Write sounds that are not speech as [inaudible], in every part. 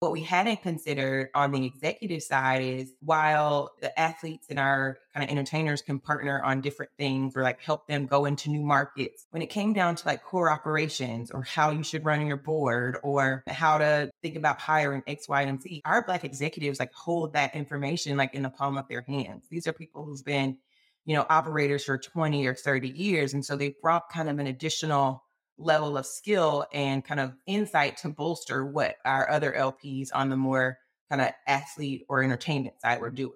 What we hadn't considered on the executive side is while the athletes and our kind of entertainers can partner on different things or like help them go into new markets, when it came down to like core operations or how you should run your board or how to think about hiring X, Y, and Z, our Black executives like hold that information like in the palm of their hands. These are people who've been, you know, operators for 20 or 30 years. And so they brought kind of an additional level of skill and kind of insight to bolster what our other LPs on the more kind of athlete or entertainment side were doing.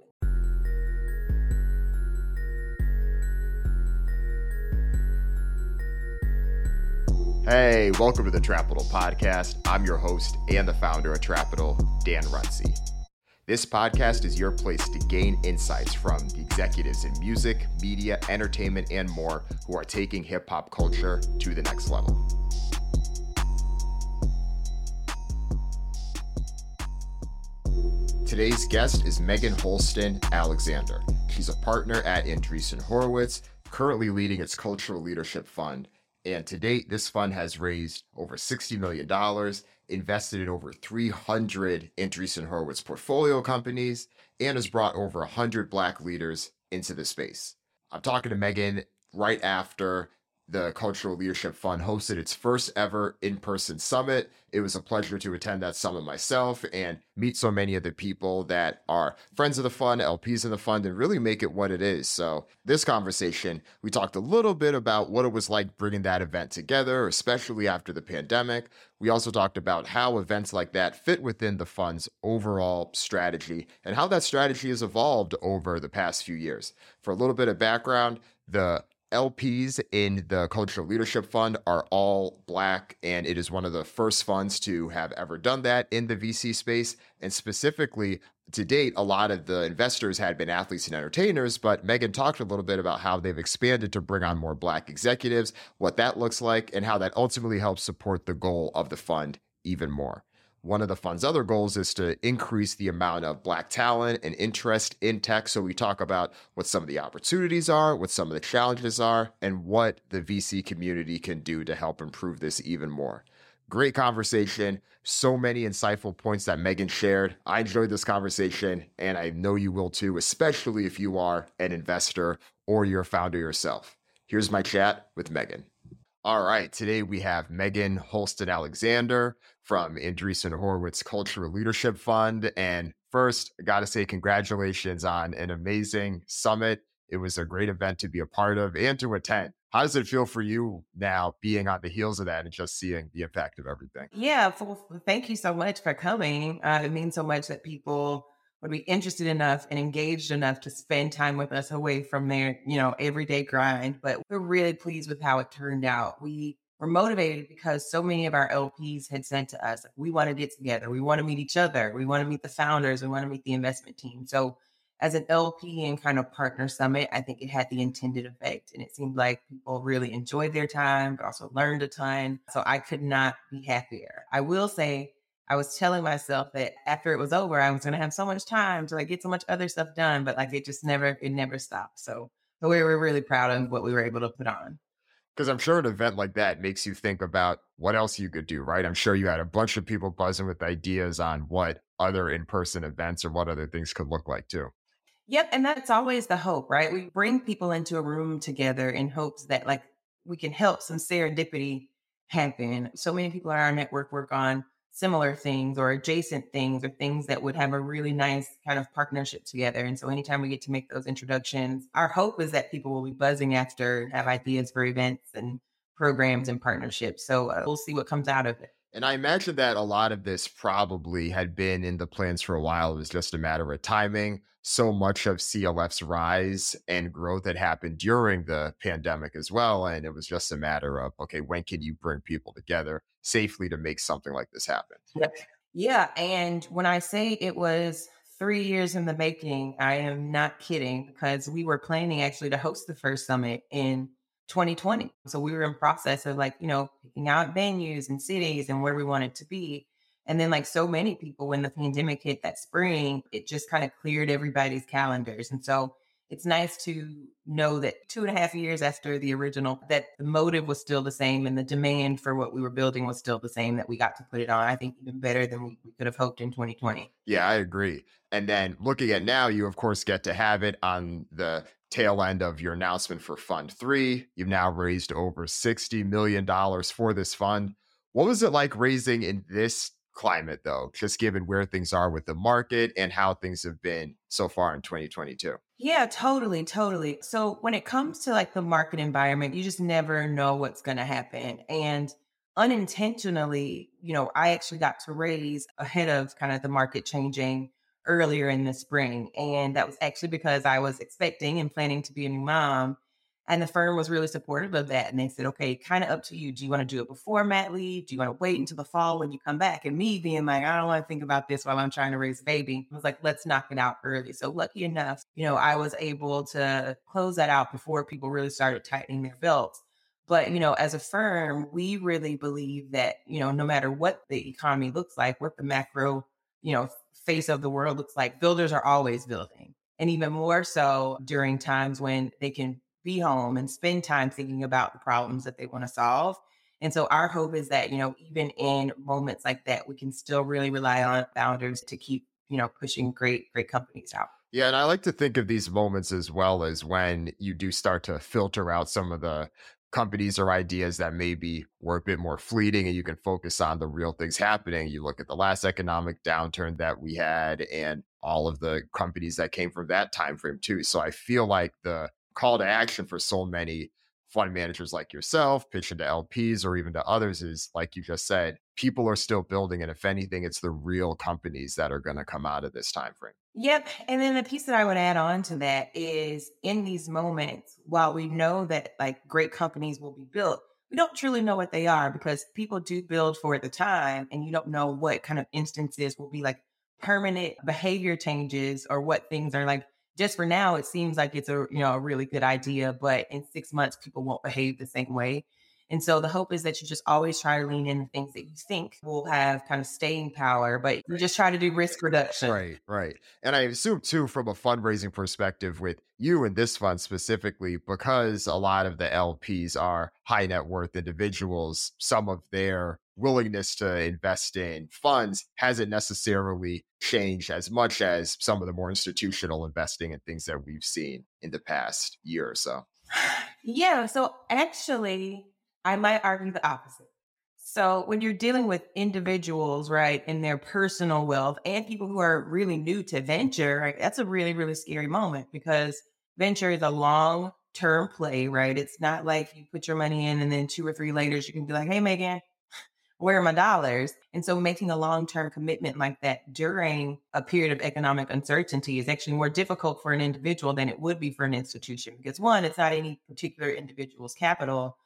Hey, welcome to the Trapital Podcast. I'm your host and the founder of Trapital, Dan Runcie. This podcast is your place to gain insights from the executives in music, media, entertainment, and more who are taking hip hop culture to the next level. Today's guest is Megan Holston Alexander. She's a partner at Andreessen Horowitz, currently leading its Cultural Leadership Fund. And to date, this fund has raised over $60 million invested in over 300 Andreessen Horowitz portfolio companies, and has brought over 100 Black leaders into the space. I'm talking to Megan right after the Cultural Leadership Fund hosted its first ever in person summit. It was a pleasure to attend that summit myself and meet so many of the people that are friends of the fund, LPs in the fund, and really make it what it is. So, this conversation, we talked a little bit about what it was like bringing that event together, especially after the pandemic. We also talked about how events like that fit within the fund's overall strategy and how that strategy has evolved over the past few years. For a little bit of background, the LPs in the Cultural Leadership Fund are all Black, and it is one of the first funds to have ever done that in the VC space. And specifically, to date, a lot of the investors had been athletes and entertainers, but Megan talked a little bit about how they've expanded to bring on more Black executives, what that looks like, and how that ultimately helps support the goal of the fund even more. One of the fund's other goals is to increase the amount of Black talent and interest in tech. So we talk about what some of the opportunities are, what some of the challenges are, and what the VC community can do to help improve this even more. Great conversation. So many insightful points that Megan shared. I enjoyed this conversation, and I know you will too, especially if you are an investor or you're a founder yourself. Here's my chat with Megan. All right, today we have Megan Holston Alexander from Andreessen Horowitz Cultural Leadership Fund. And first, I got to say congratulations on an amazing summit. It was a great event to be a part of and to attend. How does it feel for you now being on the heels of that and just seeing the impact of everything? Yeah, well, thank you so much for coming. Uh, it means so much that people would be interested enough and engaged enough to spend time with us away from their, you know, everyday grind. But we're really pleased with how it turned out. We were motivated because so many of our LPs had sent to us, we want to get together, we want to meet each other, we want to meet the founders, we want to meet the investment team. So as an LP and kind of partner summit, I think it had the intended effect. And it seemed like people really enjoyed their time, but also learned a ton. So I could not be happier. I will say I was telling myself that after it was over, I was going to have so much time to like get so much other stuff done, but like it just never, it never stopped. So, so we were really proud of what we were able to put on. Because I'm sure an event like that makes you think about what else you could do, right? I'm sure you had a bunch of people buzzing with ideas on what other in person events or what other things could look like too. Yep. And that's always the hope, right? We bring people into a room together in hopes that like we can help some serendipity happen. So many people in our network work on similar things or adjacent things or things that would have a really nice kind of partnership together. And so anytime we get to make those introductions, our hope is that people will be buzzing after, have ideas for events and programs and partnerships. So uh, we'll see what comes out of it. And I imagine that a lot of this probably had been in the plans for a while. It was just a matter of timing. So much of CLF's rise and growth had happened during the pandemic as well. And it was just a matter of, okay, when can you bring people together safely to make something like this happen? Yeah. And when I say it was three years in the making, I am not kidding because we were planning actually to host the first summit in 2020. So we were in process of like, you know, picking out venues and cities and where we wanted to be. And then like so many people when the pandemic hit that spring, it just kind of cleared everybody's calendars. And so it's nice to know that two and a half years after the original, that the motive was still the same and the demand for what we were building was still the same, that we got to put it on, I think, even better than we, could have hoped in 2020. Yeah, I agree. And then looking at now, you of course get to have it on the tail end of your announcement for Fund 3. You've now raised over $60 million for this fund. What was it like raising in this climate, though, just given where things are with the market and how things have been so far in 2022. Yeah, totally, totally. So when it comes to like the market environment, you just never know what's going to happen. And unintentionally, you know, I actually got to raise ahead of kind of the market changing earlier in the spring. And that was actually because I was expecting and planning to be a new mom. And the firm was really supportive of that. And they said, okay, kind of up to you. Do you want to do it before mat leave? Do you want to wait until the fall when you come back? And me being like, I don't want to think about this while I'm trying to raise a baby. I was like, let's knock it out early. So lucky enough, you know, I was able to close that out before people really started tightening their belts. But, you know, as a firm, we really believe that, you know, no matter what the economy looks like, what the macro, you know, face of the world looks like, builders are always building. And even more so during times when they can be home and spend time thinking about the problems that they want to solve. And so our hope is that, you know, even in moments like that, we can still really rely on founders to keep, you know, pushing great, great companies out. Yeah, and I like to think of these moments as well as when you do start to filter out some of the companies or ideas that maybe were a bit more fleeting and you can focus on the real things happening. You look at the last economic downturn that we had and all of the companies that came from that time frame too. So I feel like the call to action for so many fund managers like yourself, pitching to LPs or even to others is like you just said, people are still building. And if anything, it's the real companies that are going to come out of this time frame. Yep. And then the piece that I would add on to that is in these moments, while we know that like great companies will be built, we don't truly know what they are because people do build for the time and you don't know what kind of instances will be like permanent behavior changes or what things are like just for now, it seems like it's a you know a really good idea, but in six months, people won't behave the same way. And so the hope is that you just always try to lean into things that you think will have kind of staying power, but you just try to do risk reduction. Right, right. And I assume too, from a fundraising perspective, with you and this fund specifically, because a lot of the LPs are high net worth individuals, some of their willingness to invest in funds hasn't necessarily changed as much as some of the more institutional investing and things that we've seen in the past year or so. [sighs] Yeah. So actually, I might argue the opposite. So when you're dealing with individuals, right, in their personal wealth and people who are really new to venture, right, that's a really, really scary moment because venture is a long term play, right? It's not like you put your money in and then two or three later you can be like, hey, Megan, where are my dollars? And so making a long term commitment like that during a period of economic uncertainty is actually more difficult for an individual than it would be for an institution because one, it's not any particular individual's capital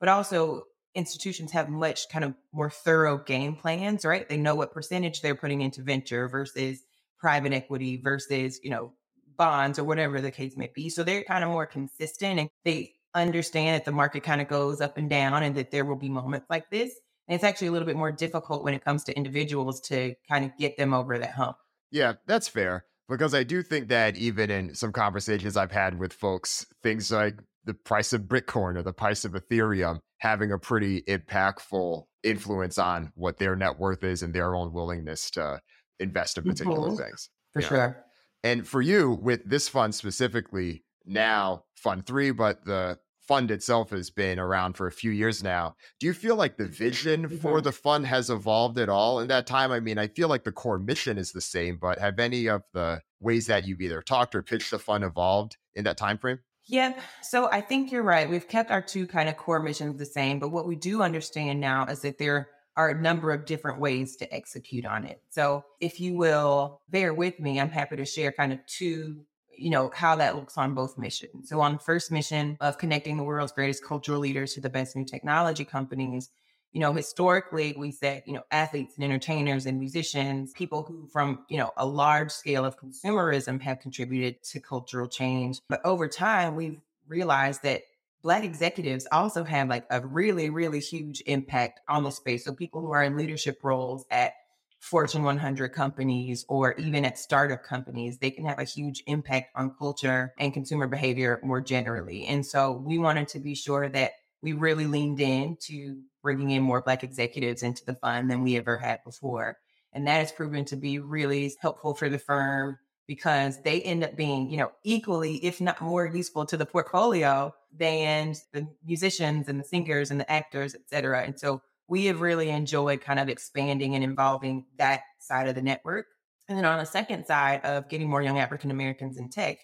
but also institutions have much kind of more thorough game plans, right? They know what percentage they're putting into venture versus private equity versus, you know, bonds or whatever the case may be. So they're kind of more consistent and they understand that the market kind of goes up and down and that there will be moments like this. And it's actually a little bit more difficult when it comes to individuals to kind of get them over that hump. Yeah, that's fair. Because I do think that even in some conversations I've had with folks, things like the price of Bitcoin or the price of Ethereum having a pretty impactful influence on what their net worth is and their own willingness to invest in particular mm-hmm. things. For sure. And for you, with this fund specifically, now Fund Three, but the fund itself has been around for a few years now. Do you feel like the vision for mm-hmm. the fund has evolved at all in that time? I mean, I feel like the core mission is the same, but have any of the ways that you've either talked or pitched the fund evolved in that time frame? Yep. So I think you're right. We've kept our two kind of core missions the same, but what we do understand now is that there are a number of different ways to execute on it. So if you will bear with me, I'm happy to share kind of two, you know, how that looks on both missions. So on the first mission of connecting the world's greatest cultural leaders to the best new technology companies, you know, historically we said, you know, athletes and entertainers and musicians, people who from, you know, a large scale of consumerism have contributed to cultural change. But over time, we've realized that Black executives also have like a really, really huge impact on the space. So people who are in leadership roles at Fortune 100 companies or even at startup companies, they can have a huge impact on culture and consumer behavior more generally. And so we wanted to be sure that we really leaned in to bringing in more Black executives into the fund than we ever had before. And that has proven to be really helpful for the firm because they end up being, you know, equally, if not more useful to the portfolio than the musicians and the singers and the actors, et cetera. And so we have really enjoyed kind of expanding and involving that side of the network. And then on the second side of getting more young African Americans in tech,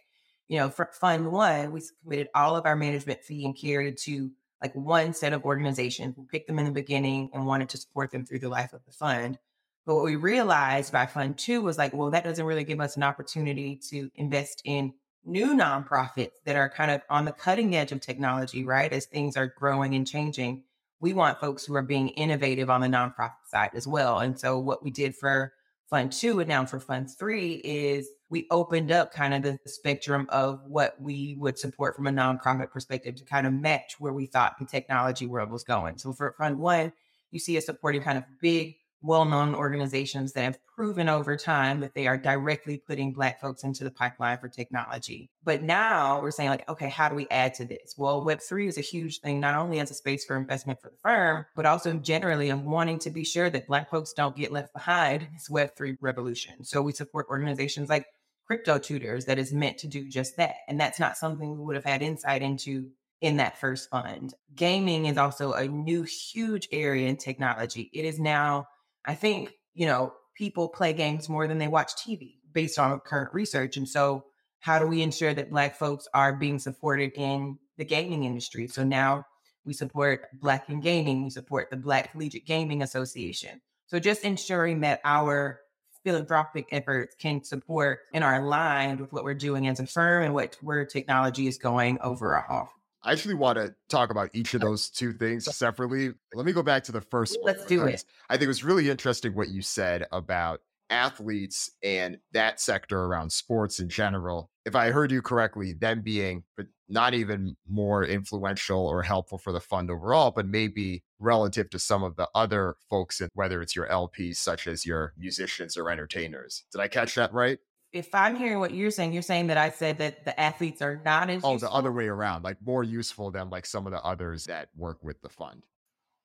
you know, for Fund One, we committed all of our management fee and carry to like one set of organizations. We picked them in the beginning and wanted to support them through the life of the fund. But what we realized by Fund Two was like, well, that doesn't really give us an opportunity to invest in new nonprofits that are kind of on the cutting edge of technology, right? As things are growing and changing, we want folks who are being innovative on the nonprofit side as well. And so, what we did for Fund Two and now for Fund Three is we opened up kind of the spectrum of what we would support from a nonprofit perspective to kind of match where we thought the technology world was going. So, for Fund One, you see us supporting kind of big well known organizations that have proven over time that they are directly putting Black folks into the pipeline for technology. But now we're saying, like, okay, how do we add to this? Well, Web3 is a huge thing, not only as a space for investment for the firm, but also generally of wanting to be sure that Black folks don't get left behind in this Web3 revolution. So we support organizations like Crypto Tutors that is meant to do just that. And that's not something we would have had insight into in that first fund. Gaming is also a new, huge area in technology. It is now I think, you know, people play games more than they watch TV based on current research. And so, how do we ensure that Black folks are being supported in the gaming industry? So now we support Black in Gaming, we support the Black Collegiate Gaming Association. So just ensuring that our philanthropic efforts can support and are aligned with what we're doing as a firm and what where technology is going overall. I actually want to talk about each of those two things separately. Let me go back to the first one. Let's do it. I think it was really interesting what you said about athletes and that sector around sports in general. If I heard you correctly, them being but not even more influential or helpful for the fund overall, but maybe relative to some of the other folks, whether it's your LPs, such as your musicians or entertainers. Did I catch that right? If I'm hearing what you're saying, you're saying that I said that the athletes are not as oh useful? the other way around, like more useful than like some of the others that work with the fund.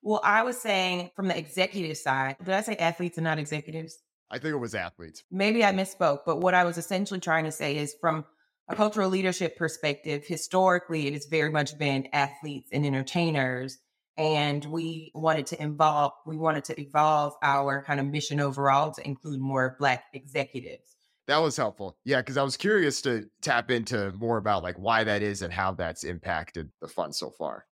Well, I was saying from the executive side. Did I say athletes and not executives? I think it was athletes. Maybe I misspoke, but what I was essentially trying to say is from a cultural leadership perspective, historically, it has very much been athletes and entertainers. And we wanted to involve, we wanted to evolve our kind of mission overall to include more Black executives. That was helpful. Yeah, because I was curious to tap into more about like why that is and how that's impacted the fund so far.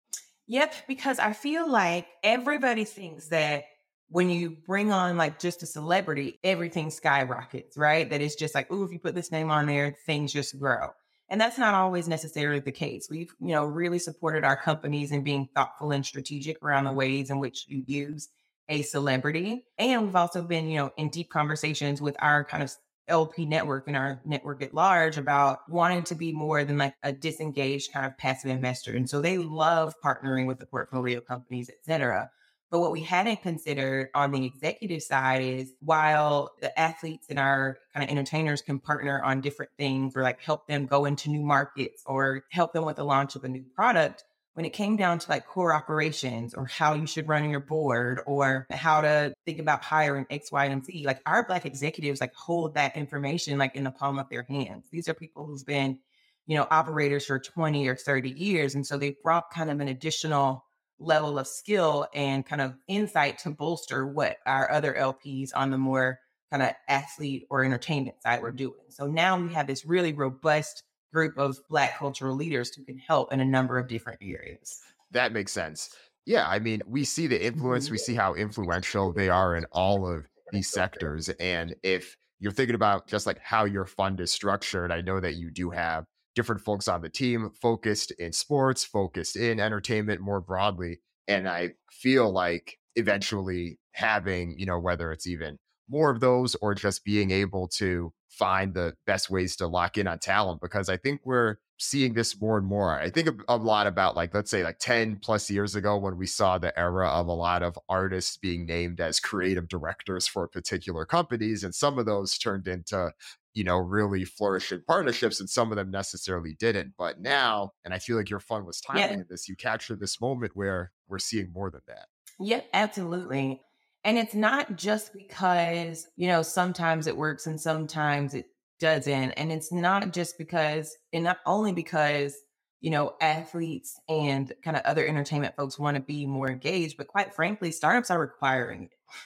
Yep, because I feel like everybody thinks that when you bring on like just a celebrity, everything skyrockets, right? That it's just like, oh, if you put this name on there, things just grow. And that's not always necessarily the case. We've, you know, really supported our companies in being thoughtful and strategic around the ways in which you use a celebrity. And we've also been, you know, in deep conversations with our kind of LP network and our network at large about wanting to be more than like a disengaged kind of passive investor. And so they love partnering with the portfolio companies, et cetera. But what we hadn't considered on the executive side is while the athletes and our kind of entertainers can partner on different things or like help them go into new markets or help them with the launch of a new product, when it came down to like core operations or how you should run your board or how to think about hiring X, Y, and Z, like our black executives like hold that information like in the palm of their hands. These are people who've been, you know, operators for 20 or 30 years. And so they brought kind of an additional level of skill and kind of insight to bolster what our other LPs on the more kind of athlete or entertainment side were doing. So now we have this really robust group of Black cultural leaders who can help in a number of different areas. That makes sense. Yeah, I mean, we see the influence, we mm-hmm. see how influential they are in all of these sectors. And if you're thinking about just like how your fund is structured, I know that you do have different folks on the team focused in sports, focused in entertainment more broadly. And I feel like eventually having, you know, whether it's even more of those or just being able to find the best ways to lock in on talent because I think we're seeing this more and more. I think a, a, lot about like let's say like 10 plus years ago when we saw the era of a lot of artists being named as creative directors for particular companies and some of those turned into you know really flourishing partnerships and some of them necessarily didn't. But now, and I feel like your fun was timing yeah. this, you captured this moment where we're seeing more than that. Yep, absolutely. And it's not just because, you know, sometimes it works and sometimes it doesn't. And it's not just because, and not only because, you know, athletes and kind of other entertainment folks want to be more engaged, but quite frankly, startups are requiring it. [sighs]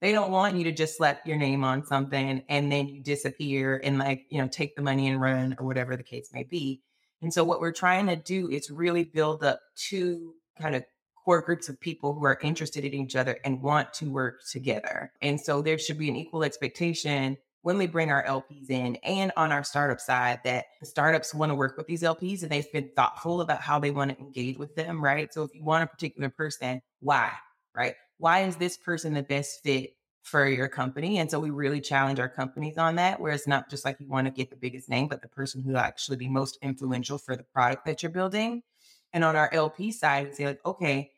They don't want you to just slap your name on something and then you disappear and like, you know, take the money and run or whatever the case may be. And so what we're trying to do is really build up two kind of core groups of people who are interested in each other and want to work together. And so there should be an equal expectation when we bring our LPs in and on our startup side that the startups want to work with these LPs and they've been thoughtful about how they want to engage with them, right? So if you want a particular person, why, right? Why is this person the best fit for your company? And so we really challenge our companies on that, where it's not just like you want to get the biggest name, but the person who actually be most influential for the product that you're building. And on our LP side, we say like, okay,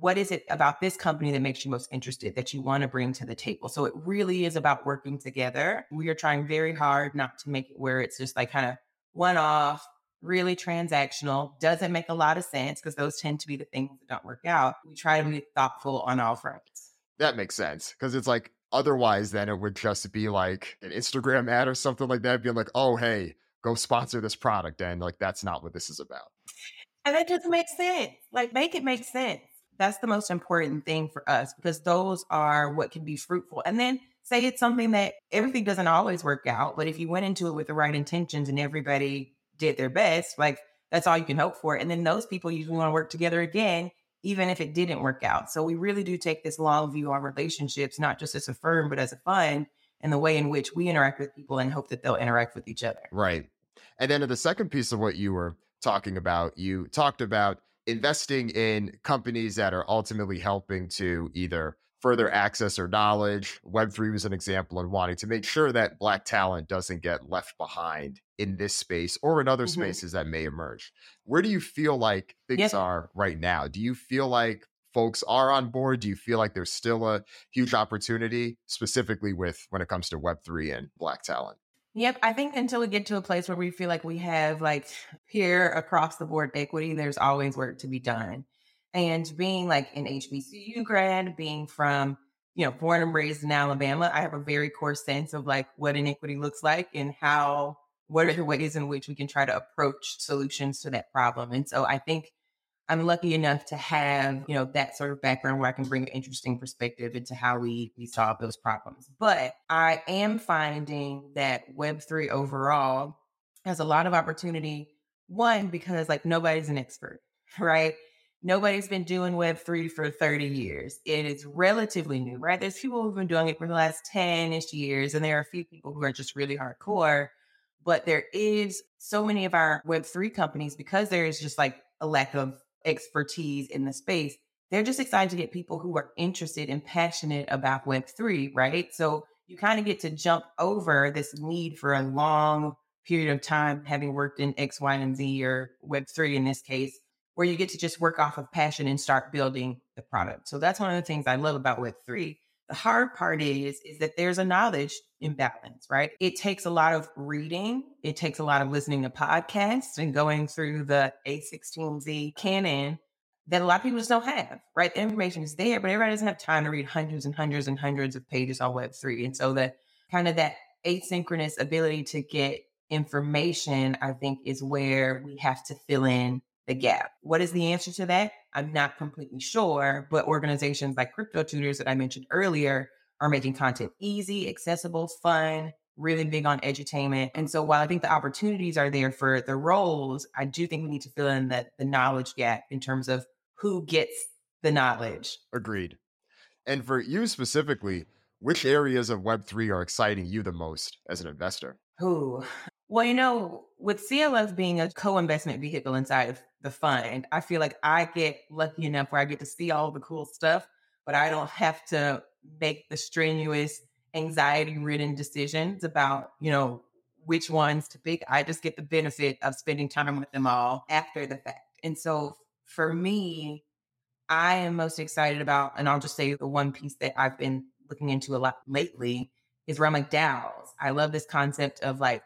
what is it about this company that makes you most interested that you want to bring to the table? So it really is about working together. We are trying very hard not to make it where it's just like kind of one off, really transactional, doesn't make a lot of sense because those tend to be the things that don't work out. We try to be thoughtful on all fronts. That makes sense because it's like otherwise, then it would just be like an Instagram ad or something like that, being like, oh, hey, go sponsor this product. And like, that's not what this is about. And that doesn't make sense. Like, make it make sense. That's the most important thing for us because those are what can be fruitful. And then say it's something that everything doesn't always work out, but if you went into it with the right intentions and everybody did their best, like that's all you can hope for. And then those people usually want to work together again, even if it didn't work out. So we really do take this long view on relationships, not just as a firm, but as a fund and the way in which we interact with people and hope that they'll interact with each other. Right. And then the second piece of what you were talking about, you talked about investing in companies that are ultimately helping to either further access or knowledge. Web3 was an example in wanting to make sure that Black talent doesn't get left behind in this space or in other mm-hmm. spaces that may emerge. Where do you feel like things yep. are right now? Do you feel like folks are on board? Do you feel like there's still a huge opportunity, specifically with when it comes to Web3 and Black talent? Yep. I think until we get to a place where we feel like we have like peer across the board equity, there's always work to be done. And being like an HBCU grad, being from, you know, born and raised in Alabama, I have a very core sense of like what inequity looks like and how, what are the ways in which we can try to approach solutions to that problem. And so I think I'm lucky enough to have, you know, that sort of background where I can bring an interesting perspective into how we we solve those problems. But I am finding that Web3 overall has a lot of opportunity. One, because like nobody's an expert, [laughs] right? Nobody's been doing Web3 for 30 years. It is relatively new, right? There's people who've been doing it for the last 10 ish years, and there are a few people who are just really hardcore. But there is so many of our Web3 companies because there is just like a lack of expertise in the space. They're just excited to get people who are interested and passionate about Web3, right? So you kind of get to jump over this need for a long period of time, having worked in X, Y, and Z or Web3 in this case, where you get to just work off of passion and start building the product. So that's one of the things I love about Web3. The hard part is is that there's a knowledge imbalance, right? It takes a lot of reading, it takes a lot of listening to podcasts and going through the A16Z canon that a lot of people just don't have, right? The information is there, but everybody doesn't have time to read hundreds and hundreds and hundreds of pages on Web3. And so the kind of that asynchronous ability to get information, I think, is where we have to fill in the gap. What is the answer to that? I'm not completely sure, but organizations like Crypto Tutors that I mentioned earlier are making content easy, accessible, fun, really big on edutainment. And so while I think the opportunities are there for the roles, I do think we need to fill in that the knowledge gap in terms of who gets the knowledge. Agreed. And for you specifically, which areas of Web3 are exciting you the most as an investor? Who? Well, you know, with CLF being a co-investment vehicle inside of the fund, I feel like I get lucky enough where I get to see all the cool stuff, but I don't have to make the strenuous, anxiety-ridden decisions about, you know, which ones to pick. I just get the benefit of spending time with them all after the fact. And so for me, I am most excited about, and I'll just say the one piece that I've been looking into a lot lately is around like DAOs. I love this concept of like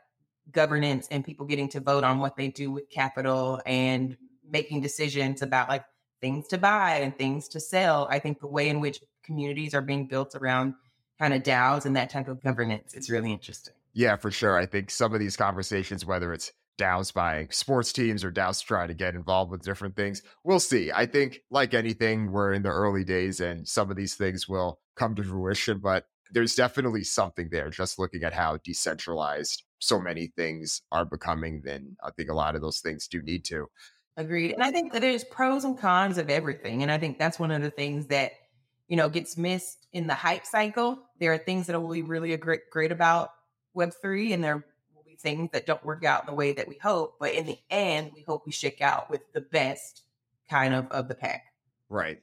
governance and people getting to vote on what they do with capital and making decisions about like things to buy and things to sell. I think the way in which communities are being built around kind of DAOs and that type of governance is really interesting. Yeah, for sure. I think some of these conversations, whether it's DAOs buying sports teams or DAOs trying to get involved with different things, we'll see. I think, like anything, we're in the early days and some of these things will come to fruition, but there's definitely something there just looking at how decentralized so many things are becoming. Then I think a lot of those things do need to. Agreed. And I think that there's pros and cons of everything. And I think that's one of the things that, you know, gets missed in the hype cycle. There are things that will be really great, great about Web3, and there will be things that don't work out the way that we hope. But in the end, we hope we shake out with the best kind of of the pack. Right.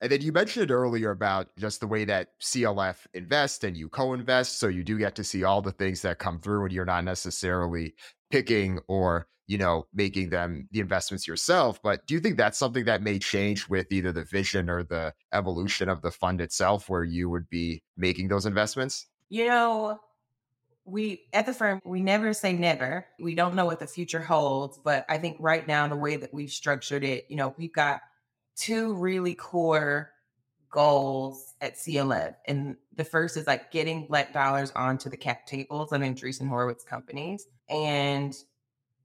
And then you mentioned earlier about just the way that CLF invest and you co-invest. So you do get to see all the things that come through and you're not necessarily picking or, you know, making them the investments yourself. But do you think that's something that may change with either the vision or the evolution of the fund itself where you would be making those investments? You know, we at the firm we never say never we don't know what the future holds but i think right now the way that we've structured it you know we've got two really core goals at CLF. And the first is like getting black dollars onto the cap tables of Andreessen Horowitz companies. And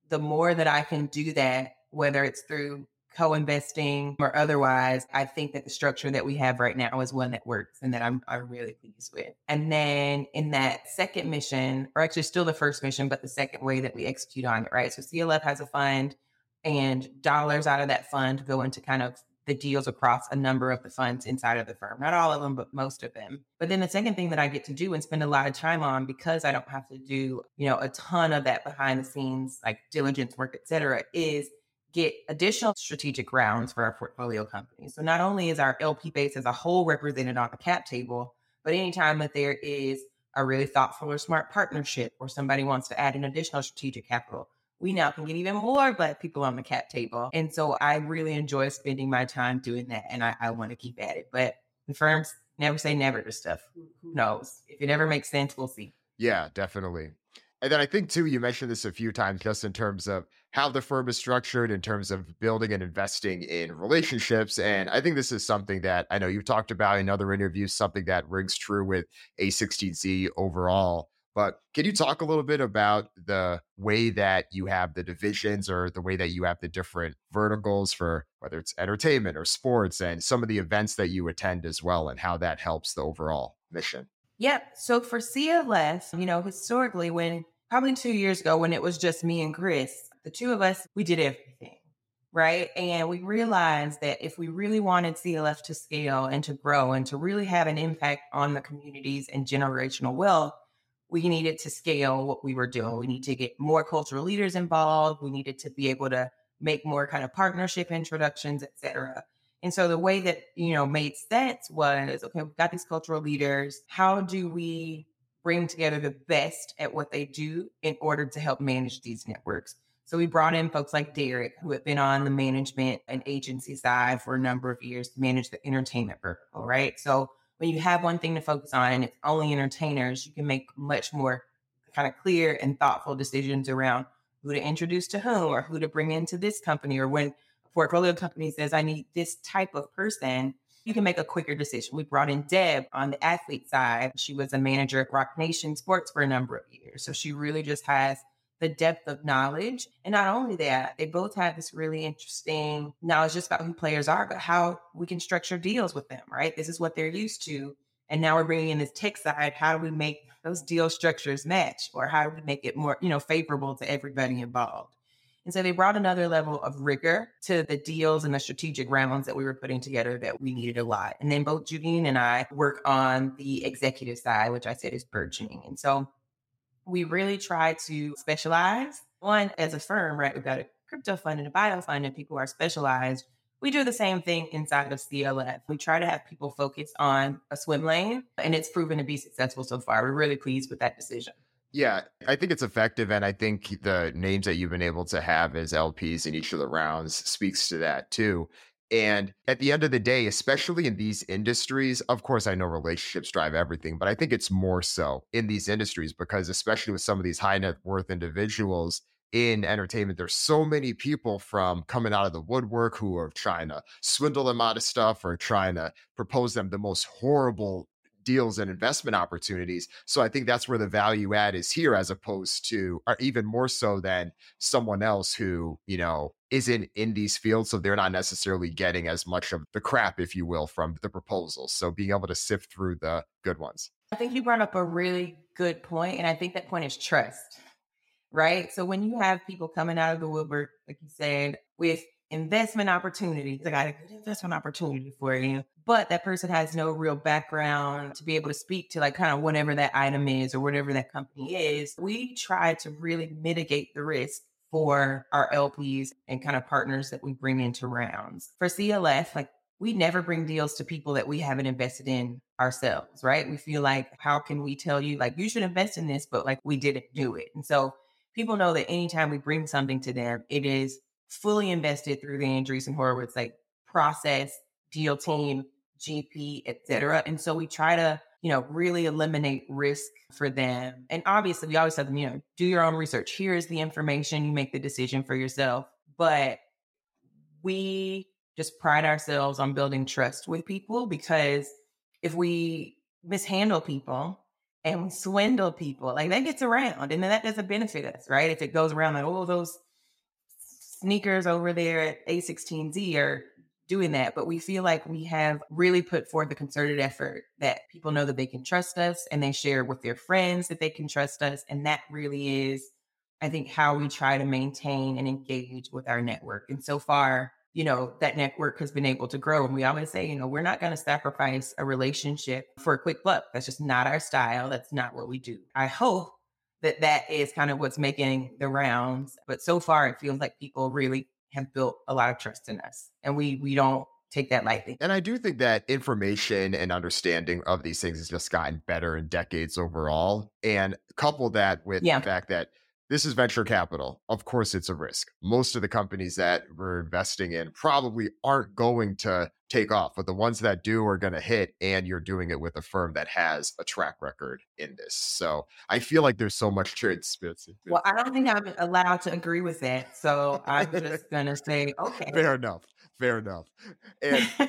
the more that I can do that, whether it's through co-investing or otherwise, I think that the structure that we have right now is one that works and that I'm, I'm really pleased with. And then in that second mission, or actually still the first mission, but the second way that we execute on it, right? So CLF has a fund and dollars out of that fund go into kind of the deals across a number of the funds inside of the firm. Not all of them, but most of them. But then the second thing that I get to do and spend a lot of time on because I don't have to do, you know, a ton of that behind the scenes, like diligence work, et cetera, is get additional strategic rounds for our portfolio companies. So not only is our LP base as a whole represented on the cap table, but anytime that there is a really thoughtful or smart partnership or somebody wants to add an additional strategic capital, we now can get even more black people on the cap table. And so I really enjoy spending my time doing that. And I, I want to keep at it. But the firms never say never to stuff. Who knows? If it ever makes sense, we'll see. Yeah, definitely. And then I think too, you mentioned this a few times just in terms of how the firm is structured, in terms of building and investing in relationships. And I think this is something that I know you've talked about in other interviews, something that rings true with A16Z overall. But can you talk a little bit about the way that you have the divisions or the way that you have the different verticals for whether it's entertainment or sports and some of the events that you attend as well and how that helps the overall mission? Yep. So for CLF, you know, historically, when probably two years ago, when it was just me and Chris, the two of us, we did everything. Right. And we realized that if we really wanted CLF to scale and to grow and to really have an impact on the communities and generational wealth, we needed to scale what we were doing. We need to get more cultural leaders involved. We needed to be able to make more kind of partnership introductions, et cetera. And so the way that, you know, made sense was, okay, we've got these cultural leaders. How do we bring together the best at what they do in order to help manage these networks? So we brought in folks like Derek, who had been on the management and agency side for a number of years to manage the entertainment vertical, right? So when you have one thing to focus on and it's only entertainers, you can make much more kind of clear and thoughtful decisions around who to introduce to whom or who to bring into this company or when a portfolio company says I need this type of person, you can make a quicker decision. We brought in Deb on the athlete side. She was a manager at Roc Nation Sports for a number of years. So she really just has the depth of knowledge. And not only that, they both have this really interesting knowledge just about who players are, but how we can structure deals with them, right? This is what they're used to. And now we're bringing in this tech side. How do we make those deal structures match? Or how do we make it more, you know, favorable to everybody involved? And so they brought another level of rigor to the deals and the strategic rounds that we were putting together that we needed a lot. And then both Julian and I work on the executive side, which I said is burgeoning. And so we really try to specialize. One, as a firm, right? We've got a crypto fund and a bio fund, and people are specialized. We do the same thing inside of CLF. We try to have people focus on a swim lane, and it's proven to be successful so far. We're really pleased with that decision. Yeah, I think it's effective. And I think the names that you've been able to have as LPs in each of the rounds speaks to that too. And at the end of the day, especially in these industries, of course, I know relationships drive everything, but I think it's more so in these industries because, especially with some of these high net worth individuals in entertainment, there's so many people from coming out of the woodwork who are trying to swindle them out of stuff or trying to propose them the most horrible deals and investment opportunities. So I think that's where the value add is here, as opposed to, or even more so than someone else who, you know, isn't in these fields. So they're not necessarily getting as much of the crap, if you will, from the proposals. So being able to sift through the good ones. I think you brought up a really good point, And I think that point is trust, right? So when you have people coming out of the woodwork, like you said, with investment opportunities. I got a good investment opportunity for you. But that person has no real background to be able to speak to like kind of whatever that item is or whatever that company is. We try to really mitigate the risk for our LPs and kind of partners that we bring into rounds. For CLF, like we never bring deals to people that we haven't invested in ourselves, right? We feel like, how can we tell you, like, you should invest in this, but like we didn't do it. And so people know that anytime we bring something to them, it is fully invested through the Andreessen Horowitz like process, deal team, GP, etc. And so we try to, you know, really eliminate risk for them. And obviously, we always tell them, you know, do your own research. Here is the information. You make the decision for yourself. But we just pride ourselves on building trust with people because if we mishandle people and we swindle people, like that gets around and then that doesn't benefit us, right? If it goes around like, oh, those sneakers over there at A16Z are doing that, but we feel like we have really put forth a concerted effort that people know that they can trust us and they share with their friends that they can trust us. And that really is, I think, how we try to maintain and engage with our network. And so far, you know, that network has been able to grow. And we always say, you know, we're not going to sacrifice a relationship for a quick buck. That's just not our style. That's not what we do. I hope that that is kind of what's making the rounds. But so far, it feels like people really have built a lot of trust in us, and we we don't take that lightly. And I do think that information and understanding of these things has just gotten better in decades overall. And couple that with yeah. the fact that this is venture capital. Of course, it's a risk. Most of the companies that we're investing in probably aren't going to take off, but the ones that do are going to hit. And you're doing it with a firm that has a track record in this. So I feel like there's so much transparency. Well, I don't think I'm allowed to agree with that. So I'm just [laughs] going to say, okay. Fair enough. Fair enough. And [laughs]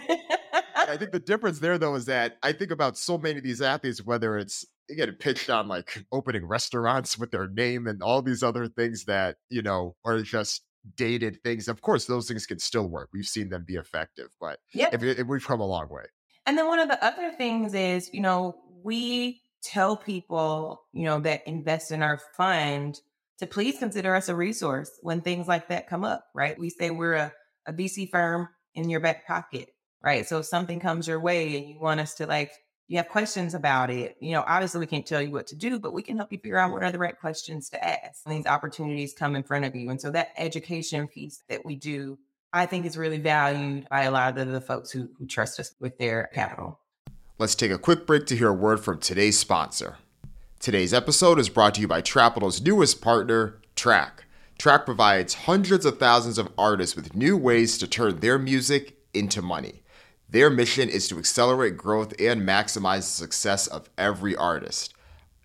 I think the difference there, though, is that I think about so many of these athletes, whether it's get pitched on like opening restaurants with their name and all these other things that you know are just dated things. Of course, those things can still work. We've seen them be effective, but yeah, if, if we've come a long way. And then one of the other things is, you know, we tell people, you know, that invest in our fund to please consider us a resource when things like that come up, right? We say we're a, a VC firm in your back pocket, right? So if something comes your way and you want us to like you have questions about it, you know, obviously we can't tell you what to do, but we can help you figure out what are the right questions to ask. These opportunities come in front of you. And so that education piece that we do, I think is really valued by a lot of the folks who, who trust us with their capital. Let's take a quick break to hear a word from today's sponsor. Today's episode is brought to you by Trapital's newest partner, Track. Track provides hundreds of thousands of artists with new ways to turn their music into money. Their mission is to accelerate growth and maximize the success of every artist.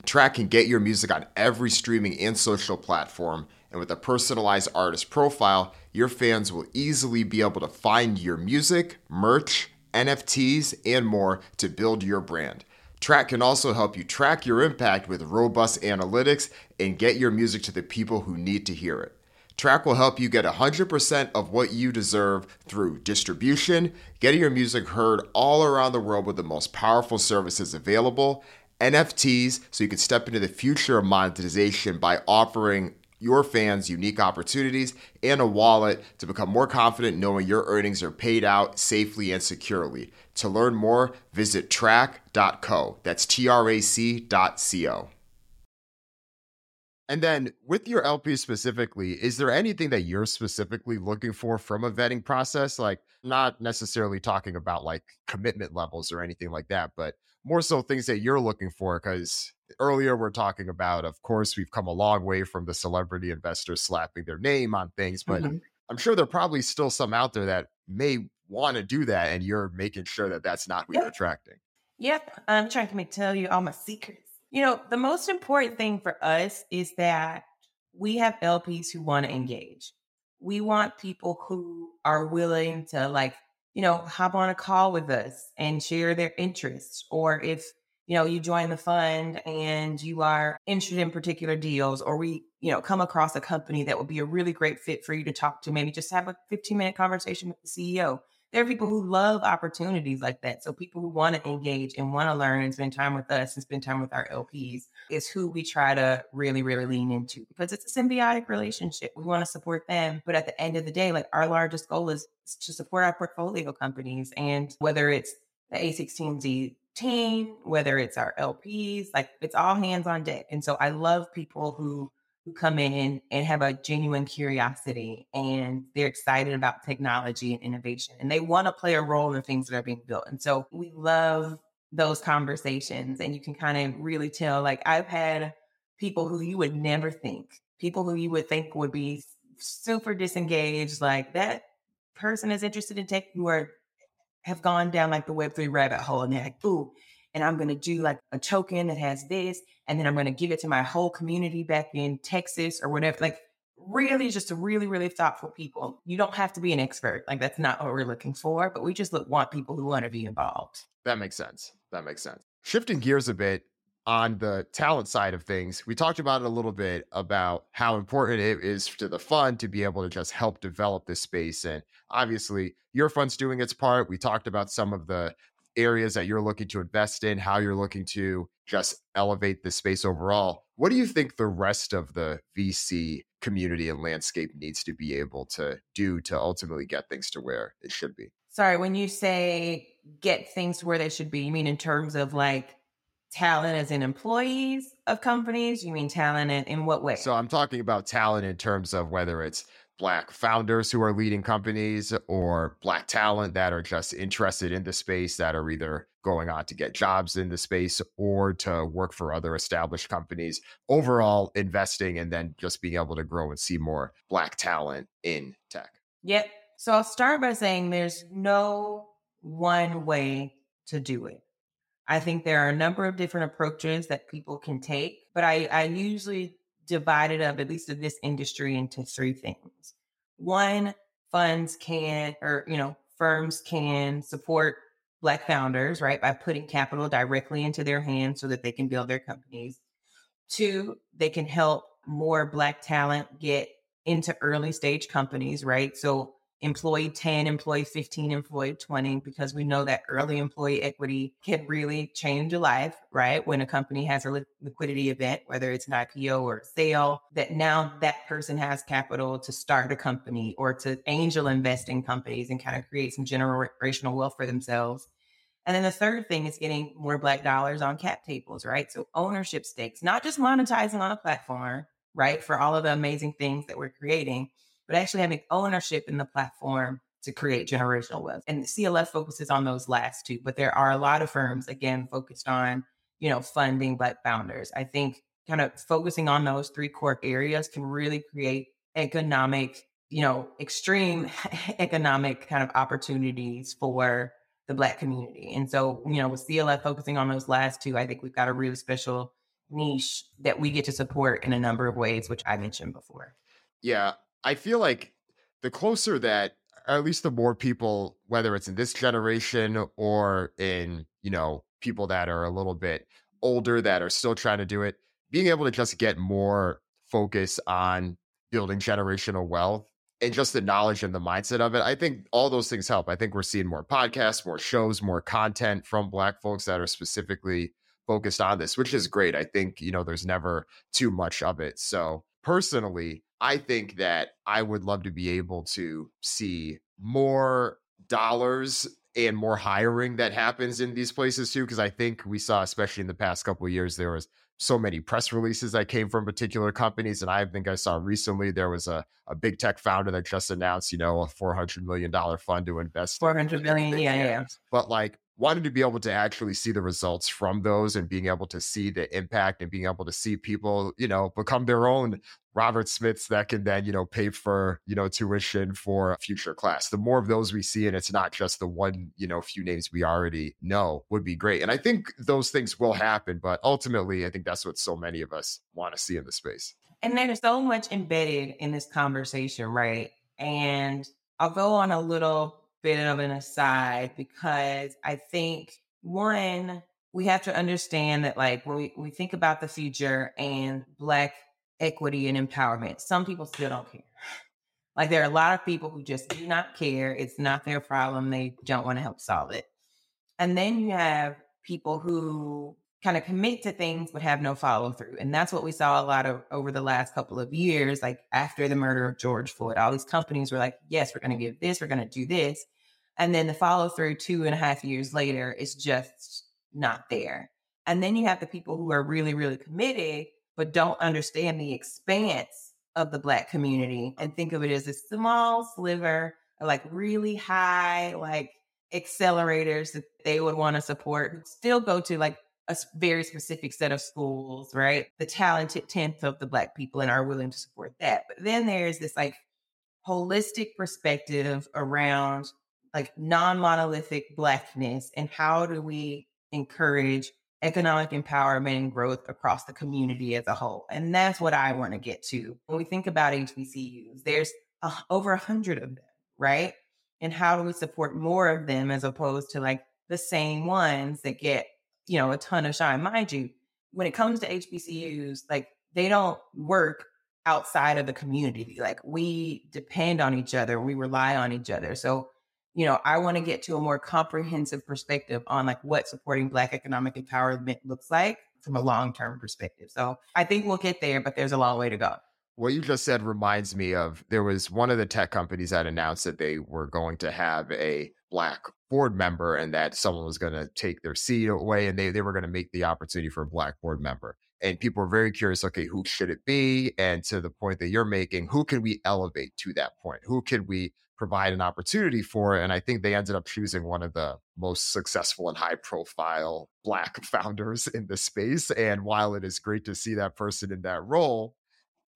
Track can get your music on every streaming and social platform, and with a personalized artist profile, your fans will easily be able to find your music, merch, NFTs, and more to build your brand. Track can also help you track your impact with robust analytics and get your music to the people who need to hear it. Track will help you get 100% of what you deserve through distribution, getting your music heard all around the world with the most powerful services available, NFTs, so you can step into the future of monetization by offering your fans unique opportunities, and a wallet to become more confident knowing your earnings are paid out safely and securely. To learn more, visit track.co. That's T R A C.co. And then with your LP specifically, is there anything that you're specifically looking for from a vetting process? Like, not necessarily talking about like commitment levels or anything like that, but more so things that you're looking for because earlier we're talking about of course we've come a long way from the celebrity investors slapping their name on things but mm-hmm. i'm sure there are probably still some out there that may want to do that and you're making sure that that's not who yep. you're attracting yep i'm trying to make, tell you all my secrets you know the most important thing for us is that we have lps who want to engage we want people who are willing to like you know hop on a call with us and share their interests or if you know, you join the fund and you are interested in particular deals, or we, you know, come across a company that would be a really great fit for you to talk to, maybe just have a 15 minute conversation with the CEO. There are people who love opportunities like that. So people who want to engage and want to learn and spend time with us and spend time with our LPs is who we try to really, really lean into because it's a symbiotic relationship. We want to support them. But at the end of the day, like our largest goal is to support our portfolio companies. And whether it's the A16Z team, whether it's our LPs, like it's all hands on deck. And so I love people who who come in and have a genuine curiosity and they're excited about technology and innovation and they want to play a role in things that are being built. And so we love those conversations and you can kind of really tell like I've had people who you would never think, people who you would think would be super disengaged like that person is interested in tech who are have gone down like the Web3 rabbit hole and they're like, ooh, and I'm going to do like a token that has this, and then I'm going to give it to my whole community back in Texas or whatever. Like, really, just a really, really thoughtful people. You don't have to be an expert. Like, that's not what we're looking for, but we just look, want people who want to be involved. That makes sense. That makes sense. Shifting gears a bit, on the talent side of things, we talked about it a little bit about how important it is to the fund to be able to just help develop this space. And obviously, your fund's doing its part. We talked about some of the areas that you're looking to invest in, how you're looking to just elevate the space overall. What do you think the rest of the VC community and landscape needs to be able to do to ultimately get things to where it should be? Sorry, when you say get things where they should be, you mean in terms of like talent as in employees of companies? You mean talent in, in what way? So I'm talking about talent in terms of whether it's black founders who are leading companies or black talent that are just interested in the space that are either going on to get jobs in the space or to work for other established companies overall investing and then just being able to grow and see more black talent in tech. Yep. So i'll start by saying there's no one way to do it. I think there are a number of different approaches that people can take, but I, I usually divide it up, at least in this industry, into three things. One, funds can, or, you know, firms can support Black founders, right, by putting capital directly into their hands so that they can build their companies. Two, they can help more Black talent get into early stage companies, right? So employee 10, employee 15, employee 20, because we know that early employee equity can really change a life, right? When a company has a liquidity event, whether it's an IPO or a sale, that now that person has capital to start a company or to angel invest in companies and kind of create some generational wealth for themselves. And then the third thing is getting more black dollars on cap tables, right? So ownership stakes, not just monetizing on a platform, right? For all of the amazing things that we're creating, but actually having ownership in the platform to create generational wealth. And CLF focuses on those last two, but there are a lot of firms, again, focused on, you know, funding Black founders. I think kind of focusing on those three core areas can really create economic, you know, extreme [laughs] economic kind of opportunities for the Black community. And so, you know, with CLF focusing on those last two, I think we've got a really special niche that we get to support in a number of ways, which I mentioned before. Yeah, I feel like the closer that, or at least the more people, whether it's in this generation or in, you know, people that are a little bit older that are still trying to do it, being able to just get more focus on building generational wealth and just the knowledge and the mindset of it. I think all those things help. I think we're seeing more podcasts, more shows, more content from Black folks that are specifically focused on this, which is great. I think, you know, there's never too much of it. So personally, I think that I would love to be able to see more dollars and more hiring that happens in these places too because i think we saw especially in the past couple of years there was so many press releases that came from particular companies and i think i saw recently there was a, a big tech founder that just announced you know a 400 million dollar fund to invest 400 million yeah yeah. But like wanted to be able to actually see the results from those and being able to see the impact and being able to see people, you know, become their own Robert Smiths that can then, you know, pay for, you know, tuition for a future class. The more of those we see, and it's not just the one, you know, few names we already know would be great. And I think those things will happen, but ultimately, I think that's what so many of us want to see in the space. And there's so much embedded in this conversation, right? And I'll go on a little bit of an aside because I think one, we have to understand that like when we, we think about the future and black equity and empowerment, some people still don't care. Like there are a lot of people who just do not care. It's not their problem. They don't want to help solve it. And then you have people who kind of commit to things but have no follow through. And that's what we saw a lot of over the last couple of years. Like after the murder of George Floyd, all these companies were like, yes, we're going to give this, we're going to do this. And then the follow through two and a half years later is just not there. And then you have the people who are really, really committed, but don't understand the expanse of the Black community and think of it as a small sliver like really high, like accelerators that they would want to support, still go to like a very specific set of schools, right? The talented tenth of the Black people and are willing to support that. But then there's this like holistic perspective around like non monolithic Blackness and how do we encourage economic empowerment and growth across the community as a whole. And that's what I want to get to. When we think about HBCUs, there's a, over a hundred of them, right? And how do we support more of them as opposed to like the same ones that get, you know, a ton of shine? Mind you, when it comes to HBCUs, like they don't work outside of the community. Like we depend on each other, we rely on each other. So you know, I want to get to a more comprehensive perspective on like what supporting Black economic empowerment looks like from a long term perspective. So I think we'll get there, but there's a long way to go. What you just said reminds me of there was one of the tech companies that announced that they were going to have a black board member and that someone was going to take their seat away and they, they were going to make the opportunity for a black board member. And people were very curious, okay, who should it be? And to the point that you're making, who can we elevate to that point? Who can we provide an opportunity for. And I think they ended up choosing one of the most successful and high profile Black [laughs] founders in the space. And while it is great to see that person in that role,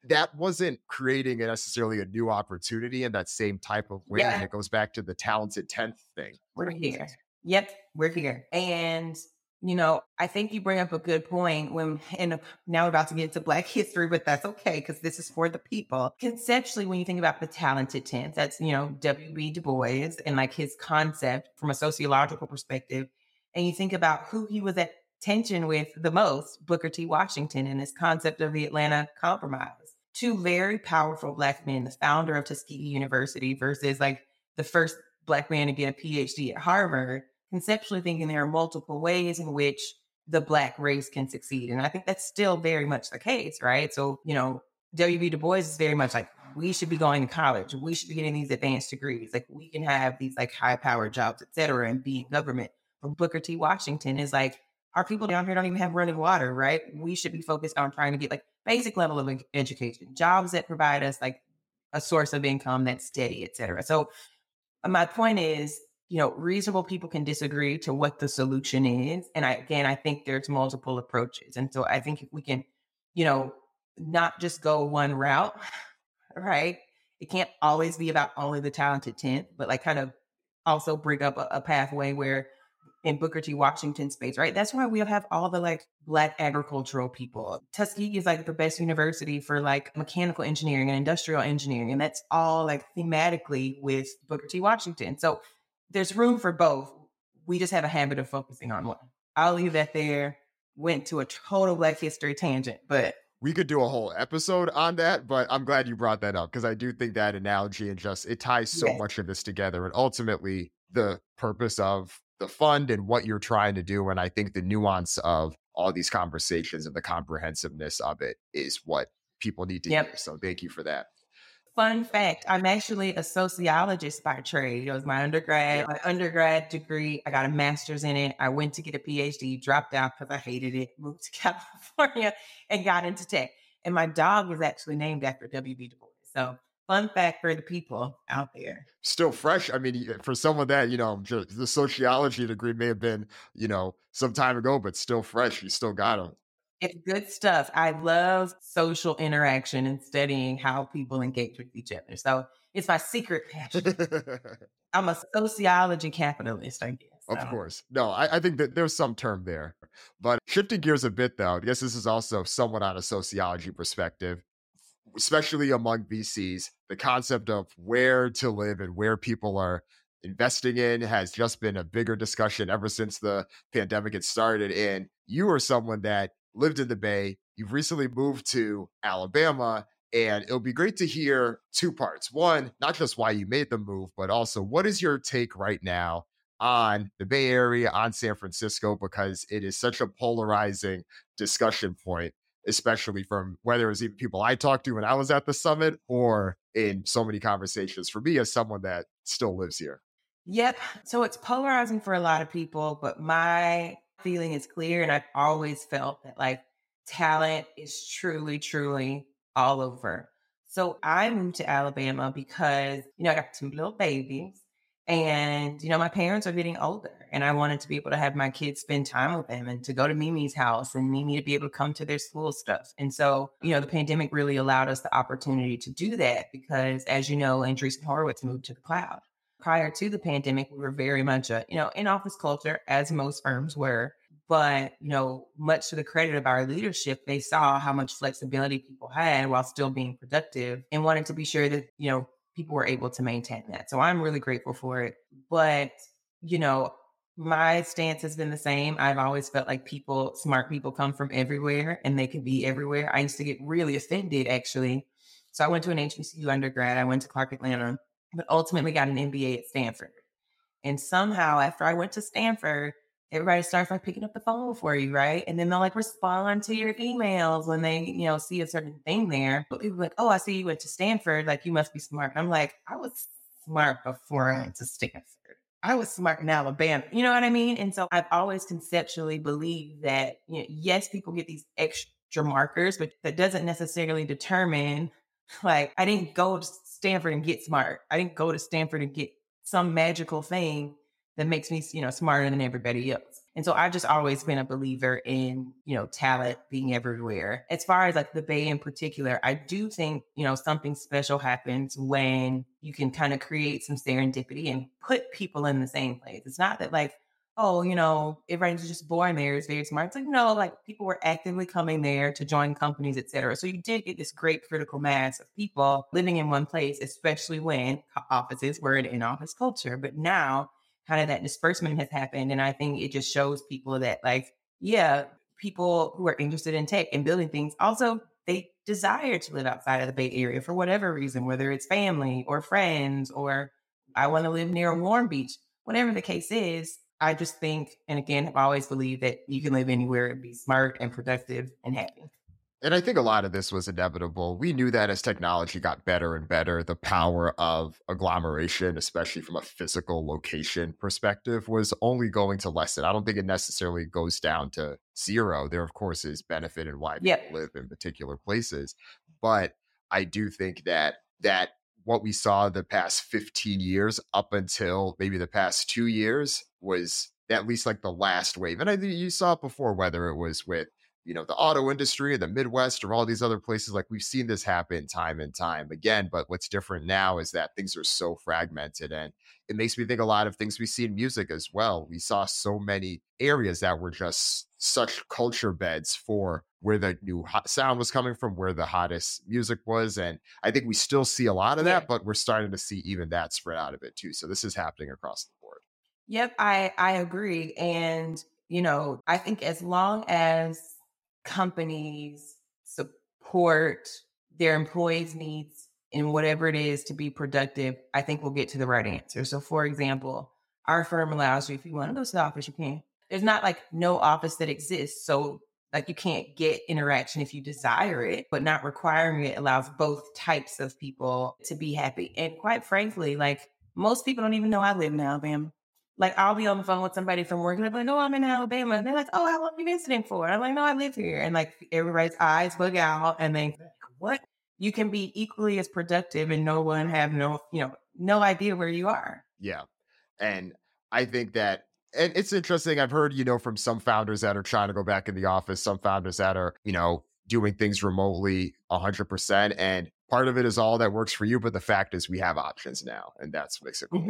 that wasn't creating necessarily a new opportunity in that same type of way. Yeah. And it goes back to the talented 10th thing. We're here. Yep, we're here. And you know, I think you bring up a good point when, and now we're about to get into Black history, but that's okay because this is for the people. Conceptually, when you think about the talented 10th, that's, you know, W.B. Du Bois and like his concept from a sociological perspective. And you think about who he was at tension with the most, Booker T. Washington and his concept of the Atlanta Compromise. Two very powerful Black men, the founder of Tuskegee University versus like the first Black man to get a PhD at Harvard conceptually thinking there are multiple ways in which the black race can succeed. And I think that's still very much the case, right? So, you know, W.B. Du Bois is very much like, we should be going to college. We should be getting these advanced degrees. Like we can have these like high powered jobs, et cetera, and be in government. But Booker T. Washington is like, our people down here don't even have running water, right? We should be focused on trying to get like basic level of education, jobs that provide us like a source of income that's steady, et cetera. So uh, my point is you know, reasonable people can disagree to what the solution is. And I, again, I think there's multiple approaches. And so I think we can, you know, not just go one route, [sighs] right? It can't always be about only the talented 10th, but like kind of also bring up a, a pathway where in Booker T. Washington space, right? That's why we have all the like black agricultural people. Tuskegee is like the best university for like mechanical engineering and industrial engineering. And that's all like thematically with Booker T. Washington. So there's room for both. We just have a habit of focusing on one. I'll leave that there. Went to a total Black History tangent, but we could do a whole episode on that, but I'm glad you brought that up because I do think that analogy and just it ties so yes. much of this together. And ultimately, the purpose of the fund and what you're trying to do. And I think the nuance of all these conversations and the comprehensiveness of it is what people need to yep. hear. So thank you for that fun fact i'm actually a sociologist by trade it was my undergrad my undergrad degree i got a master's in it i went to get a phd dropped out because i hated it [laughs] moved to california and got into tech and my dog was actually named after wb du bois so fun fact for the people out there. Still fresh. I mean, eh, for someone that, you know, the sociology degree may have been, you know, some time ago, but still fresh. You still got them. It's good stuff. I love social interaction and studying how people engage with each other. So it's my secret passion. [laughs] I'm a sociology capitalist, I guess. Of course. No, I, I, think that there's some term there. But shifting gears a bit, though, I guess this is also somewhat on a sociology perspective, especially among VCs. The concept of where to live and where people are investing in has just been a bigger discussion ever since the pandemic had started. And you are someone that lived in the Bay. You've recently moved to Alabama. And it'll be great to hear two parts. One, not just why you made the move, but also what is your take right now on the Bay Area, on San Francisco, because it is such a polarizing discussion point, especially from whether it's even people I talked to when I was at the summit or in so many conversations for me as someone that still lives here. Yep. So it's polarizing for a lot of people, but my feeling is clear. And I've always felt that like talent is truly, truly all over. So I moved to Alabama because, you know, I got two little babies and, you know, my parents are getting older and I wanted to be able to have my kids spend time with them and to go to Mimi's house and Mimi to be able to come to their school stuff. And so, you know, the pandemic really allowed us the opportunity to do that because, as you know, Andreessen Horowitz moved to the cloud. Prior to the pandemic, we were very much a, you know, in office culture, as most firms were. But, you know, much to the credit of our leadership, they saw how much flexibility people had while still being productive and wanted to be sure that, you know, people were able to maintain that. So I'm really grateful for it. But, you know, my stance has been the same. I've always felt like people, smart people come from everywhere and they can be everywhere. I used to get really offended actually. So I went to an HBCU undergrad. I went to Clark Atlanta, but ultimately got an MBA at Stanford. And somehow after I went to Stanford, everybody starts like picking up the phone for you, right? And then they'll like respond to your emails when they, you know, see a certain thing there. But people like, oh, I see you went to Stanford. Like you must be smart. And I'm like, I was smart before I went to Stanford. I was smart in Alabama. You know what I mean? And so I've always conceptually believed that, you know, yes, people get these extra markers, but that doesn't necessarily determine like I didn't go to Stanford and get smart. I didn't go to Stanford and get some magical thing that makes me, you know, smarter than everybody else. And so I've just always been a believer in, you know, talent being everywhere. As far as like the Bay in particular, I do think, you know, something special happens when you can kind of create some serendipity and put people in the same place. It's not that like, oh, you know, everybody's just born there is very smart. It's like, no, like people were actively coming there to join companies, et cetera. So you did get this great critical mass of people living in one place, especially when offices were an in-office culture. But now kind of that disbursement has happened. And I think it just shows people that, like, yeah, people who are interested in tech and building things also they desire to live outside of the Bay Area for whatever reason, whether it's family or friends or I want to live near a warm beach, whatever the case is. I just think, and again, I've always believed that you can live anywhere and be smart and productive and happy. And I think a lot of this was inevitable. We knew that as technology got better and better, the power of agglomeration, especially from a physical location perspective, was only going to lessen. I don't think it necessarily goes down to zero. There, of course, is benefit in why yep. people live in particular places. But I do think that that what we saw the past 15 years up until maybe the past two years was at least like the last wave. And I think you saw it before, whether it was with you know the auto industry in the midwest or all these other places like we've seen this happen time and time again but what's different now is that things are so fragmented and it makes me think a lot of things we see in music as well. We saw so many areas that were just such culture beds for where the new sound was coming from where the hottest music was and i think we still see a lot of that but we're starting to see even that spread out of it too so this is happening across the board. Yep i i agree and you know i think as long as companies support their employees' needs in whatever it is to be productive, I think we'll get to the right answer. So, for example, our firm allows you, if you want to go to the office, you can. There's not like no office that exists. So, like, you can't get interaction if you desire it, but not requiring it allows both types of people to be happy. And quite frankly, like, most people don't even know I live in Alabama. Like I'll be on the phone with somebody from work and they're like, "Oh, I'm in Alabama." And they're like, "Oh, how long you visiting for?" And I'm like, "No, I live here." And like everybody's eyes bug out and they, "What?" you can be equally as productive and no one have no, you know, no idea where you are. Yeah. And I think that and it's interesting. I've heard, you know, from some founders that are trying to go back in the office, some founders that are, you know, doing things remotely 100%. And part of it is all that works for you. But the fact is, we have options now, and that's makes it [laughs] cool.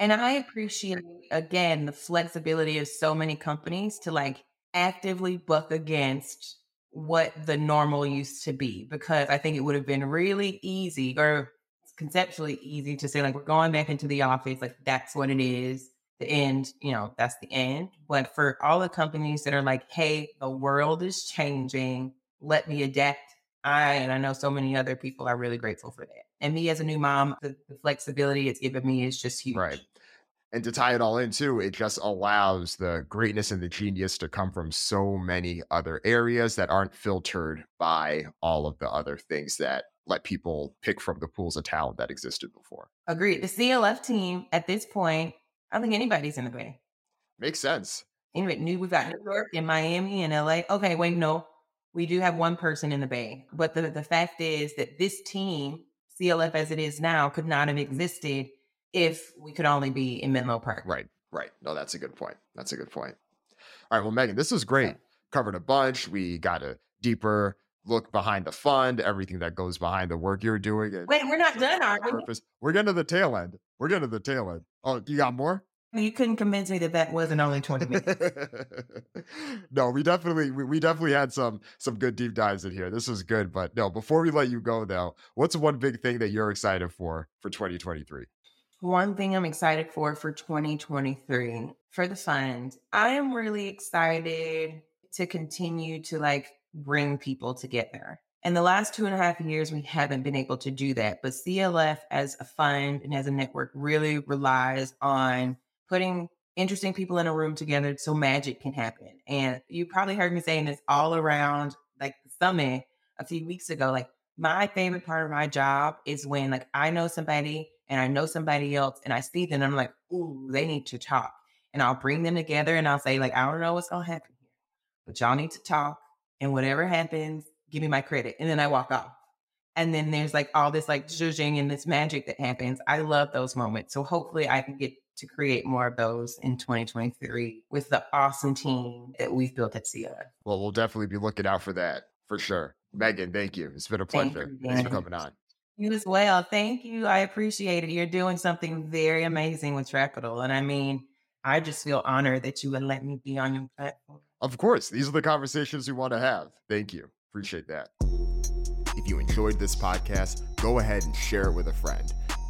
And I appreciate, again, the flexibility of so many companies to like actively buck against what the normal used to be, because I think it would have been really easy or conceptually easy to say, like, we're going back into the office, like, that's what it is. The end, you know, that's the end. But for all the companies that are like, hey, the world is changing, let me adapt. I, and I know so many other people are really grateful for that. And me as a new mom, the, the flexibility it's given me is just huge. Right. And to tie it all in too, it just allows the greatness and the genius to come from so many other areas that aren't filtered by all of the other things that let people pick from the pools of talent that existed before. Agreed. The CLF team at this point, I don't think anybody's in the way. Makes sense. Anyway, new we've got New York and Miami and LA. Okay, wait, no. We do have one person in the Bay. But the, the fact is that this team, CLF as it is now, could not have existed if we could only be in Menlo Park. Right, right. No, that's a good point. That's a good point. All right, well, Megan, this was great. Okay. Covered a bunch. We got a deeper look behind the fund, everything that goes behind the work you're doing. Wait, we're not done, are we? Purpose. We're getting to the tail end. We're getting to the tail end. Oh, you got more? You couldn't convince me that that wasn't only 20 minutes. [laughs] no, we definitely we, we definitely had some some good deep dives in here. This was good, but no, before we let you go though, what's one big thing that you're excited for for 2023? One thing I'm excited for for 2023 for the fund, I am really excited to continue to like bring people together. In the last two and a half years, we haven't been able to do that. But CLF as a fund and as a network really relies on putting interesting people in a room together so magic can happen. And you probably heard me saying this all around like the summit a few weeks ago. Like my favorite part of my job is when like I know somebody and I know somebody else and I see them I'm like, ooh, they need to talk. And I'll bring them together and I'll say, like, I don't know what's gonna happen here, but y'all need to talk. And whatever happens, give me my credit. And then I walk off. And then there's like all this like zhuzhing and this magic that happens. I love those moments. So hopefully I can get to create more of those in 2023 with the awesome team that we've built at CLF. Well, we'll definitely be looking out for that for sure. Megan, thank you. It's been a pleasure. Thank Thanks for coming on. You as well. Thank you. I appreciate it. You're doing something very amazing with Trapital. And I mean, I just feel honored that you would let me be on your platform. Of course. These are the conversations we want to have. Thank you. Appreciate that. If you enjoyed this podcast, go ahead and share it with a friend.